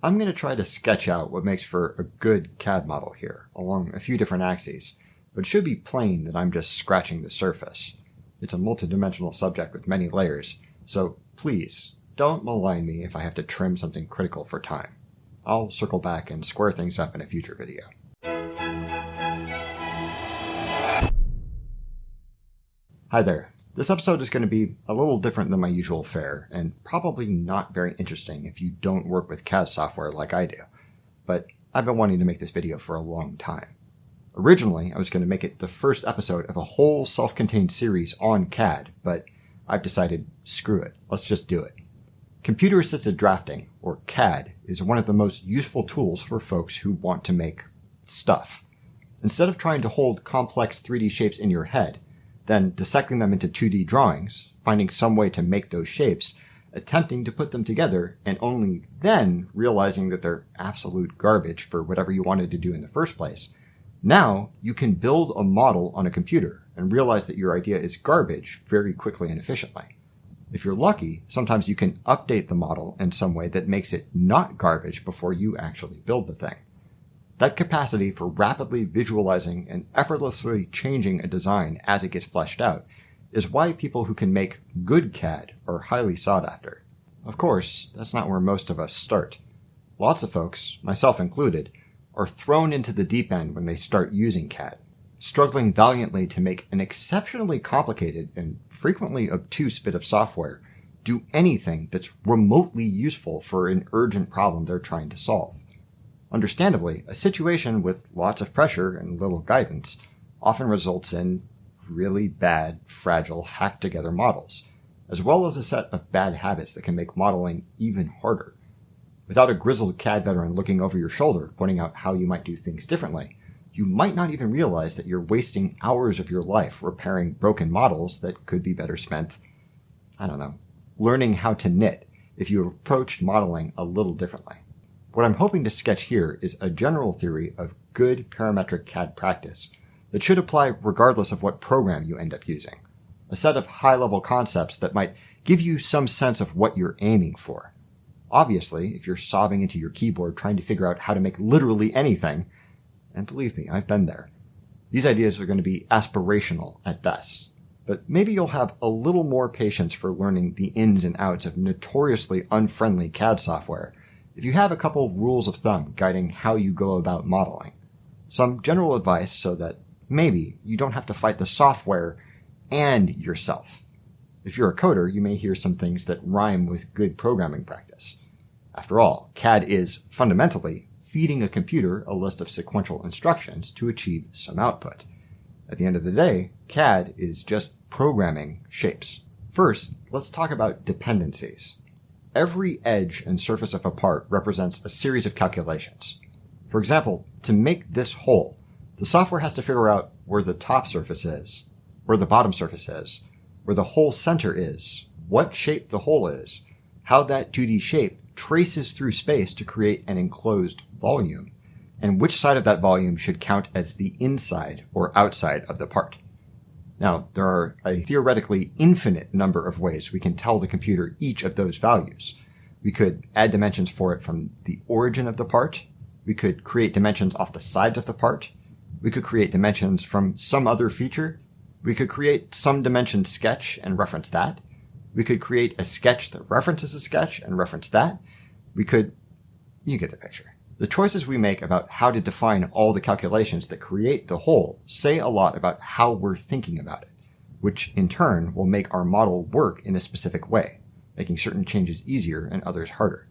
I'm going to try to sketch out what makes for a good CAD model here, along a few different axes, but it should be plain that I'm just scratching the surface. It's a multidimensional subject with many layers, so please, don't malign me if I have to trim something critical for time. I'll circle back and square things up in a future video. Hi there. This episode is going to be a little different than my usual fare, and probably not very interesting if you don't work with CAD software like I do. But I've been wanting to make this video for a long time. Originally, I was going to make it the first episode of a whole self contained series on CAD, but I've decided screw it, let's just do it. Computer assisted drafting, or CAD, is one of the most useful tools for folks who want to make stuff. Instead of trying to hold complex 3D shapes in your head, then dissecting them into 2D drawings, finding some way to make those shapes, attempting to put them together, and only then realizing that they're absolute garbage for whatever you wanted to do in the first place. Now you can build a model on a computer and realize that your idea is garbage very quickly and efficiently. If you're lucky, sometimes you can update the model in some way that makes it not garbage before you actually build the thing. That capacity for rapidly visualizing and effortlessly changing a design as it gets fleshed out is why people who can make good CAD are highly sought after. Of course, that's not where most of us start. Lots of folks, myself included, are thrown into the deep end when they start using CAD, struggling valiantly to make an exceptionally complicated and frequently obtuse bit of software do anything that's remotely useful for an urgent problem they're trying to solve. Understandably, a situation with lots of pressure and little guidance often results in really bad, fragile, hacked together models, as well as a set of bad habits that can make modeling even harder. Without a grizzled CAD veteran looking over your shoulder, pointing out how you might do things differently, you might not even realize that you're wasting hours of your life repairing broken models that could be better spent, I don't know, learning how to knit if you approached modeling a little differently. What I'm hoping to sketch here is a general theory of good parametric CAD practice that should apply regardless of what program you end up using. A set of high level concepts that might give you some sense of what you're aiming for. Obviously, if you're sobbing into your keyboard trying to figure out how to make literally anything, and believe me, I've been there, these ideas are going to be aspirational at best. But maybe you'll have a little more patience for learning the ins and outs of notoriously unfriendly CAD software if you have a couple rules of thumb guiding how you go about modeling, some general advice so that maybe you don't have to fight the software and yourself. If you're a coder, you may hear some things that rhyme with good programming practice. After all, CAD is fundamentally feeding a computer a list of sequential instructions to achieve some output. At the end of the day, CAD is just programming shapes. First, let's talk about dependencies. Every edge and surface of a part represents a series of calculations. For example, to make this hole, the software has to figure out where the top surface is, where the bottom surface is, where the hole center is, what shape the hole is, how that 2D shape traces through space to create an enclosed volume, and which side of that volume should count as the inside or outside of the part. Now, there are a theoretically infinite number of ways we can tell the computer each of those values. We could add dimensions for it from the origin of the part. We could create dimensions off the sides of the part. We could create dimensions from some other feature. We could create some dimension sketch and reference that. We could create a sketch that references a sketch and reference that. We could, you get the picture. The choices we make about how to define all the calculations that create the hole say a lot about how we're thinking about it, which in turn will make our model work in a specific way, making certain changes easier and others harder.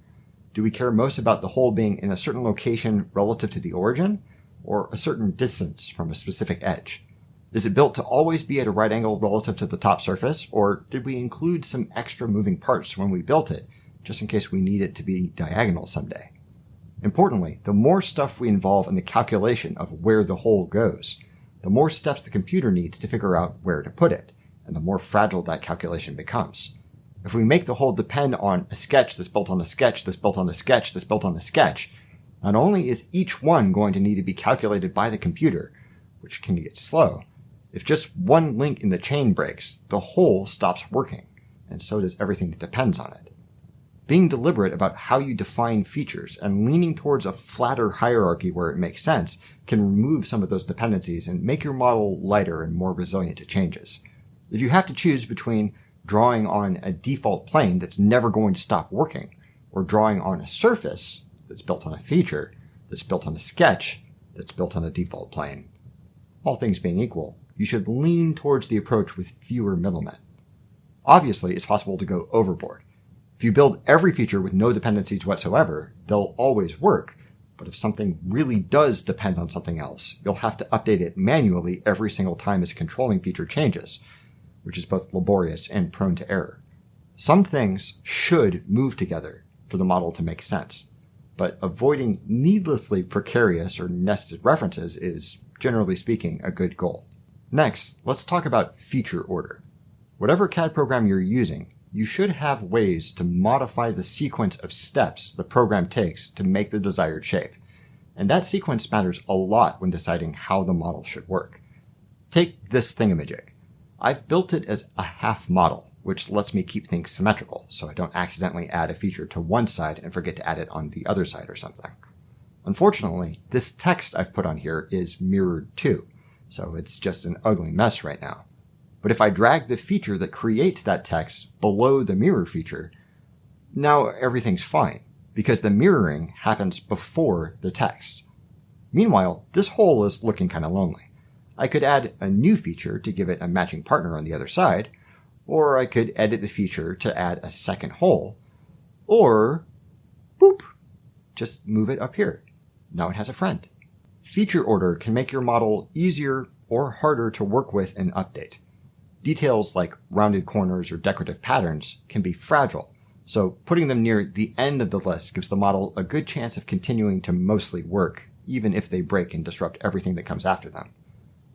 Do we care most about the hole being in a certain location relative to the origin, or a certain distance from a specific edge? Is it built to always be at a right angle relative to the top surface, or did we include some extra moving parts when we built it, just in case we need it to be diagonal someday? Importantly, the more stuff we involve in the calculation of where the hole goes, the more steps the computer needs to figure out where to put it, and the more fragile that calculation becomes. If we make the hole depend on a sketch that's built on a sketch that's built on a sketch that's built on a sketch, not only is each one going to need to be calculated by the computer, which can get slow, if just one link in the chain breaks, the hole stops working, and so does everything that depends on it. Being deliberate about how you define features and leaning towards a flatter hierarchy where it makes sense can remove some of those dependencies and make your model lighter and more resilient to changes. If you have to choose between drawing on a default plane that's never going to stop working or drawing on a surface that's built on a feature that's built on a sketch that's built on a default plane, all things being equal, you should lean towards the approach with fewer middlemen. Obviously, it's possible to go overboard. If you build every feature with no dependencies whatsoever, they'll always work. But if something really does depend on something else, you'll have to update it manually every single time its controlling feature changes, which is both laborious and prone to error. Some things should move together for the model to make sense, but avoiding needlessly precarious or nested references is, generally speaking, a good goal. Next, let's talk about feature order. Whatever CAD program you're using, you should have ways to modify the sequence of steps the program takes to make the desired shape. And that sequence matters a lot when deciding how the model should work. Take this thingamajig. I've built it as a half model, which lets me keep things symmetrical, so I don't accidentally add a feature to one side and forget to add it on the other side or something. Unfortunately, this text I've put on here is mirrored too, so it's just an ugly mess right now. But if I drag the feature that creates that text below the mirror feature, now everything's fine, because the mirroring happens before the text. Meanwhile, this hole is looking kind of lonely. I could add a new feature to give it a matching partner on the other side, or I could edit the feature to add a second hole, or boop, just move it up here. Now it has a friend. Feature order can make your model easier or harder to work with and update. Details like rounded corners or decorative patterns can be fragile, so putting them near the end of the list gives the model a good chance of continuing to mostly work, even if they break and disrupt everything that comes after them.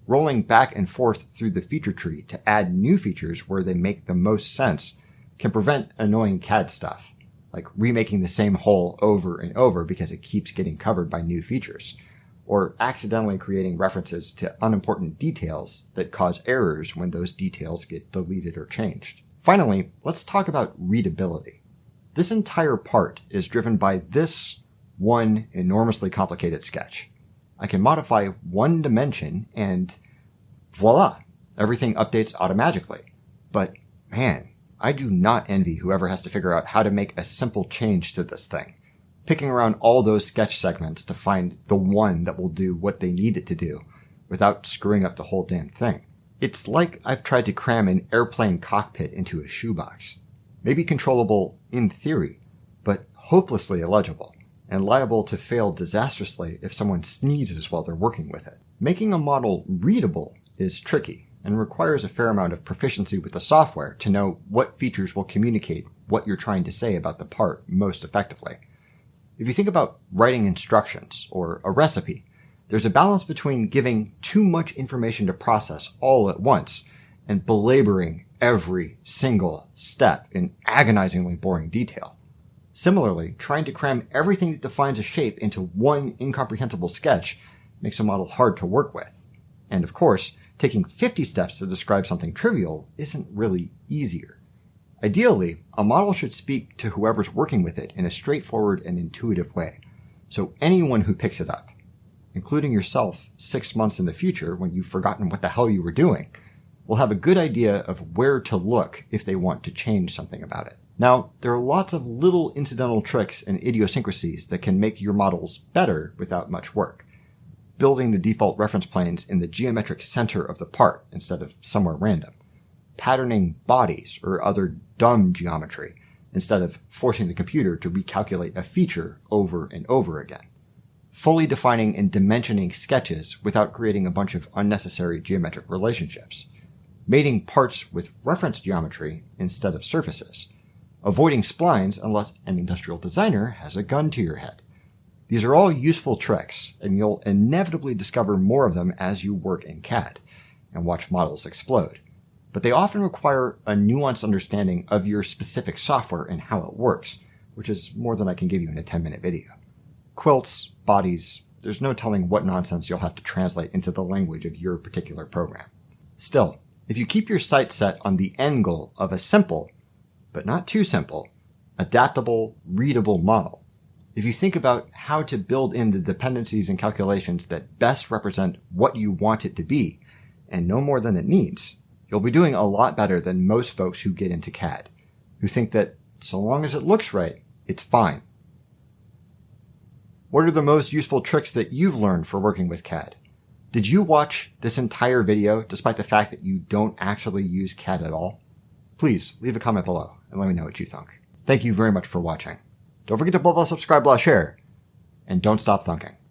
Rolling back and forth through the feature tree to add new features where they make the most sense can prevent annoying CAD stuff, like remaking the same hole over and over because it keeps getting covered by new features or accidentally creating references to unimportant details that cause errors when those details get deleted or changed. Finally, let's talk about readability. This entire part is driven by this one enormously complicated sketch. I can modify one dimension and voila, everything updates automatically. But man, I do not envy whoever has to figure out how to make a simple change to this thing picking around all those sketch segments to find the one that will do what they need it to do without screwing up the whole damn thing. It's like I've tried to cram an airplane cockpit into a shoebox. Maybe controllable in theory, but hopelessly illegible and liable to fail disastrously if someone sneezes while they're working with it. Making a model readable is tricky and requires a fair amount of proficiency with the software to know what features will communicate what you're trying to say about the part most effectively. If you think about writing instructions or a recipe, there's a balance between giving too much information to process all at once and belaboring every single step in agonizingly boring detail. Similarly, trying to cram everything that defines a shape into one incomprehensible sketch makes a model hard to work with. And of course, taking 50 steps to describe something trivial isn't really easier. Ideally, a model should speak to whoever's working with it in a straightforward and intuitive way, so anyone who picks it up, including yourself six months in the future when you've forgotten what the hell you were doing, will have a good idea of where to look if they want to change something about it. Now, there are lots of little incidental tricks and idiosyncrasies that can make your models better without much work. Building the default reference planes in the geometric center of the part instead of somewhere random patterning bodies or other dumb geometry instead of forcing the computer to recalculate a feature over and over again. Fully defining and dimensioning sketches without creating a bunch of unnecessary geometric relationships. Mating parts with reference geometry instead of surfaces. Avoiding splines unless an industrial designer has a gun to your head. These are all useful tricks, and you'll inevitably discover more of them as you work in CAD and watch models explode but they often require a nuanced understanding of your specific software and how it works, which is more than I can give you in a 10 minute video. Quilts, bodies, there's no telling what nonsense you'll have to translate into the language of your particular program. Still, if you keep your sights set on the end goal of a simple, but not too simple, adaptable, readable model. If you think about how to build in the dependencies and calculations that best represent what you want it to be, and no more than it needs, you'll be doing a lot better than most folks who get into CAD, who think that so long as it looks right, it's fine. What are the most useful tricks that you've learned for working with CAD? Did you watch this entire video despite the fact that you don't actually use CAD at all? Please leave a comment below and let me know what you think. Thank you very much for watching. Don't forget to blah blah subscribe blah share, and don't stop thunking.